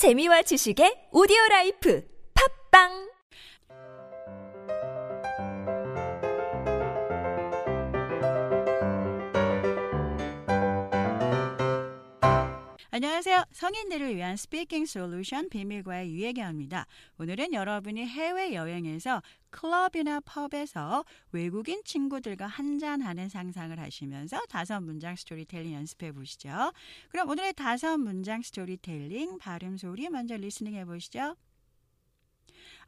재미와 지식의 오디오 life. 팟빵 안녕하세요. 성인들을 위한 speaking solution 비밀과외 유혜경입니다. 오늘은 여러분이 해외 여행에서 클럽이나 pub에서 외국인 친구들과 한잔하는 상상을 하시면서 다섯 문장 스토리텔링 연습해 보시죠. 그럼 오늘의 다섯 문장 스토리텔링 발음 소리 먼저 리스닝 해 보시죠.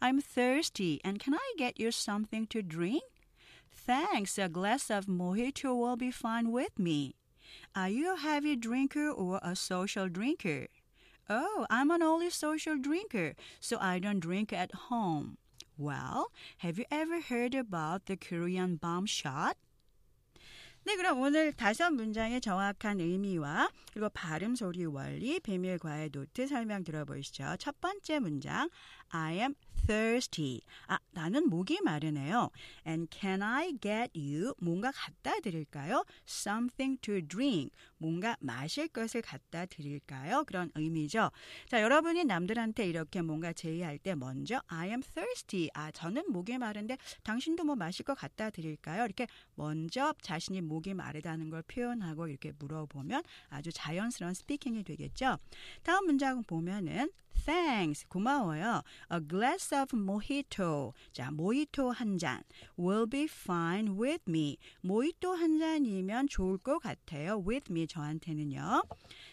I'm thirsty and can I get you something to drink? Thanks, a glass of mojito will be fine with me. Are you a heavy drinker or a social drinker? Oh, I'm an only social drinker, so I don't drink at home. Well, have you ever heard about the Korean bomb shot? 네, 그럼 오늘 다섯 문장의 정확한 의미와 그리고 발음 소리 원리, 비밀 과외 노트 설명 들어보시죠. 첫 번째 문장, I am thirsty. 아, 나는 목이 마르네요. And can I get you? 뭔가 갖다 드릴까요? Something to drink. 뭔가 마실 것을 갖다 드릴까요? 그런 의미죠. 자, 여러분이 남들한테 이렇게 뭔가 제의할 때 먼저 I am thirsty. 아, 저는 목이 마른데 당신도 뭐 마실 것 갖다 드릴까요? 이렇게 먼저 자신이 목이 마르다는 걸 표현하고 이렇게 물어보면 아주 자연스러운 스피킹이 되겠죠. 다음 문장 보면은 Thanks. 고마워요. A glass of mojito. 자, 모히토 한 잔. Will be fine with me. 모히토 한 잔이면 좋을 것 같아요. With me 저한테는요.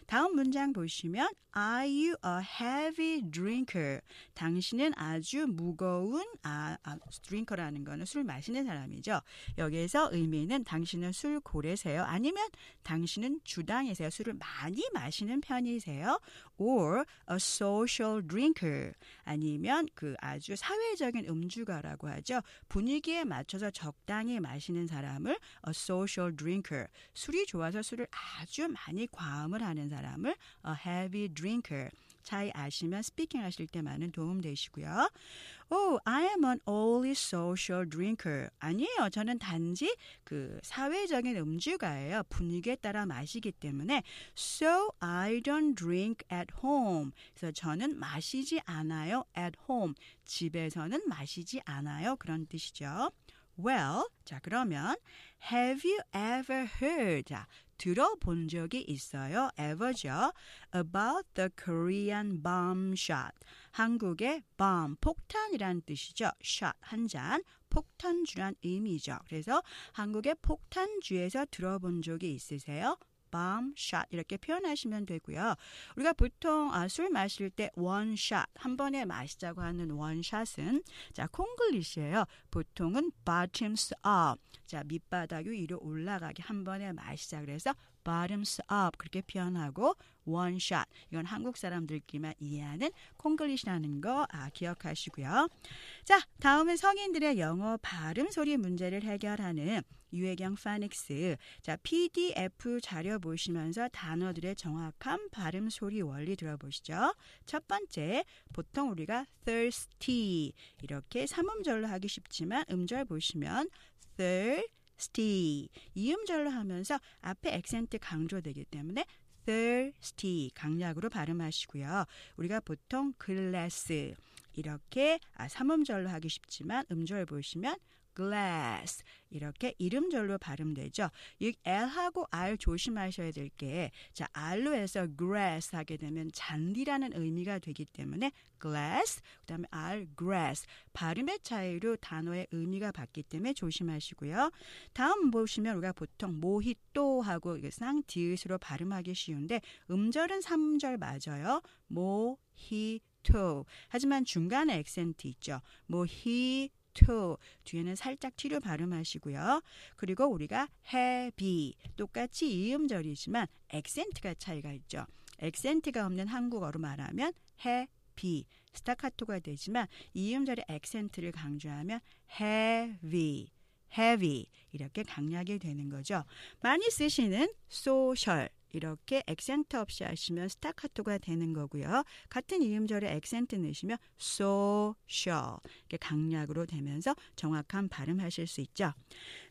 다음 문장 보시면 Are you a heavy drinker? 당신은 아주 무거운 아, 아 drinker라는 거는 술 마시는 사람이죠. 여기에서 의미는 당신은 술 고래세요? 아니면 당신은 주당이세요? 술을 많이 마시는 편이세요? Or a social drinker 아니면 그 아주 사회적인 음주가라고 하죠. 분위기에 맞춰서 적당히 마시는 사람을 a social drinker 술이 좋아서 술을 아주 많이 과음을 하는 사람을 a heavy drinker 차이 아시면 스피킹 하실 때 많은 도움 되시고요. Oh, I am an only social drinker. 아니에요. 저는 단지 그 사회적인 음주가예요. 분위기에 따라 마시기 때문에 so I don't drink at home. 그래서 저는 마시지 않아요. at home. 집에서는 마시지 않아요. 그런 뜻이죠. Well, 자 그러면 have you ever heard? 자, 들어본 적이 있어요. ever죠. about the Korean bomb shot. 한국의 bomb, 폭탄이란 뜻이죠. shot, 한 잔, 폭탄주란 의미죠. 그래서 한국의 폭탄주에서 들어본 적이 있으세요? bomb shot 이렇게 표현하시면 되고요. 우리가 보통 아, 술 마실 때 one shot 한 번에 마시자고 하는 one shot은 자 콩글리시예요. 보통은 bottoms up 자 밑바닥 위로 올라가게 한 번에 마시자 그래서 bottoms up 그렇게 표현하고 one shot 이건 한국 사람들끼리만 이해하는 콩글리시라는 거 아, 기억하시고요. 자 다음은 성인들의 영어 발음 소리 문제를 해결하는 유해경 파닉스. 자, PDF 자료 보시면서 단어들의 정확한 발음 소리 원리 들어보시죠. 첫 번째, 보통 우리가 thirsty 이렇게 삼음절로 하기 쉽지만 음절 보시면 thirsty 이음절로 하면서 앞에 액센트 강조되기 때문에 thirsty 강약으로 발음하시고요. 우리가 보통 glass 이렇게 아, 삼음절로 하기 쉽지만 음절 보시면 glass 이렇게 이름절로 발음되죠. 이 L하고 R 조심하셔야 될 게 자, R로 해서 grass 하게 되면 잔디라는 의미가 되기 때문에 glass 그다음에 R grass 발음의 차이로 단어의 의미가 바뀌기 때문에 조심하시고요. 다음 보시면 우리가 보통 모히또 하고 쌍 디귿으로 발음하기 쉬운데 음절은 3절 맞아요. 모히토 하지만 중간에 액센트 있죠. 모히 to 뒤에는 살짝 t로 발음하시고요. 그리고 우리가 heavy 똑같이 이음절이지만 액센트가 차이가 있죠. 액센트가 없는 한국어로 말하면 heavy 스타카토가 되지만 이음절의 액센트를 강조하면 heavy heavy 이렇게 강약이 되는 거죠. 많이 쓰시는 social 이렇게 액센트 없이 하시면 스타카토가 되는 거고요. 같은 이음절에 액센트 넣으시면 social 이렇게 강약으로 되면서 정확한 발음하실 수 있죠.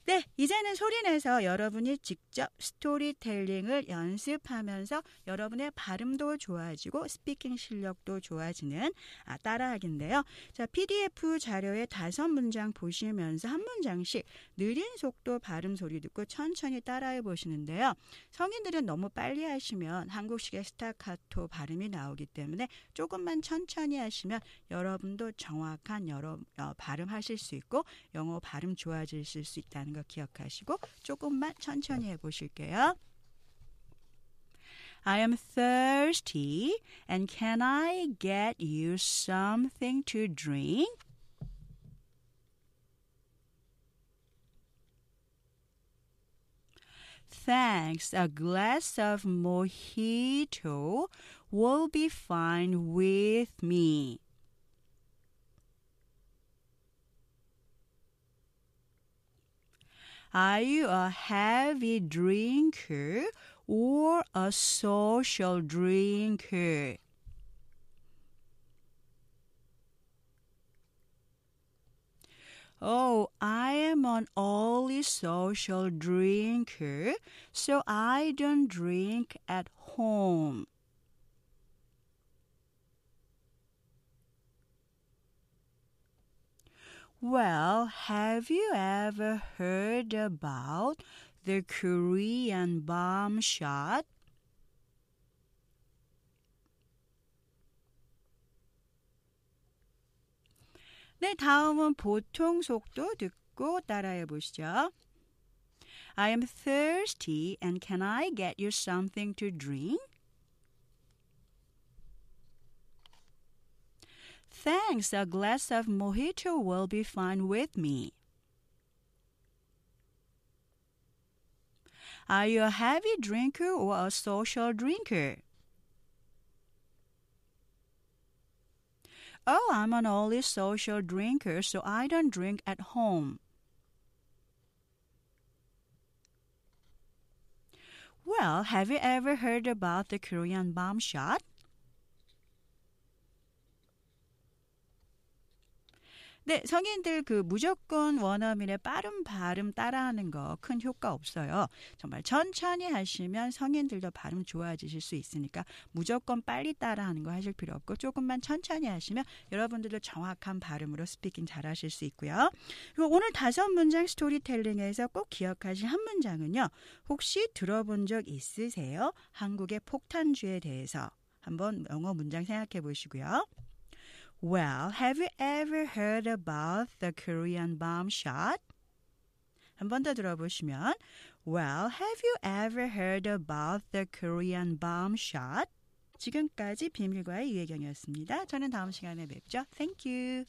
네, 이제는 소리내서 여러분이 직접 스토리텔링을 연습하면서 여러분의 발음도 좋아지고 speaking 실력도 좋아지는 아, 따라하기인데요. 자, PDF 자료에 다섯 문장 보시면서 한 문장씩 느린 속도 발음 소리 듣고 천천히 따라해 보시는데요. 성인들은 너무 빨리 하시면 한국식의 스타카토 발음이 나오기 때문에 조금만 천천히 하시면 여러분도 정확한 여러 어, 발음하실 수 있고 영어 발음 좋아지실 수 있다는 거 기억하시고 조금만 천천히 해보실게요. I am thirsty and can I get you something to drink? Thanks. A glass of mojito will be fine with me. Are you a heavy drinker or a social drinker? Oh, I am an only social drinker, so I don't drink at home. Well, have you ever heard about the Korean bomb shot? 네, 다음은 보통 속도 듣고 따라해 보시죠. I am thirsty and can I get you something to drink? Thanks, a glass of mojito will be fine with me. Are you a heavy drinker or a social drinker? Oh, I'm an only social drinker, so I don't drink at home. Well, have you ever heard about the Korean bomb shot? 네, 성인들 그 무조건 원어민의 빠른 발음 따라하는 거 큰 효과 없어요. 정말 천천히 하시면 성인들도 발음 좋아지실 수 있으니까 무조건 빨리 따라하는 거 하실 필요 없고 조금만 천천히 하시면 여러분들도 정확한 발음으로 스피킹 잘 하실 수 있고요. 그리고 오늘 다섯 문장 스토리텔링에서 꼭 기억하실 한 문장은요. 혹시 들어본 적 있으세요? 한국의 폭탄주에 대해서 한번 영어 문장 생각해 보시고요. Well, have you ever heard about the Korean bomb shot? 한 번 더 들어보시면 Well, have you ever heard about the Korean bomb shot? 지금까지 비밀과의 유혜경이었습니다. 저는 다음 시간에 뵙죠. Thank you.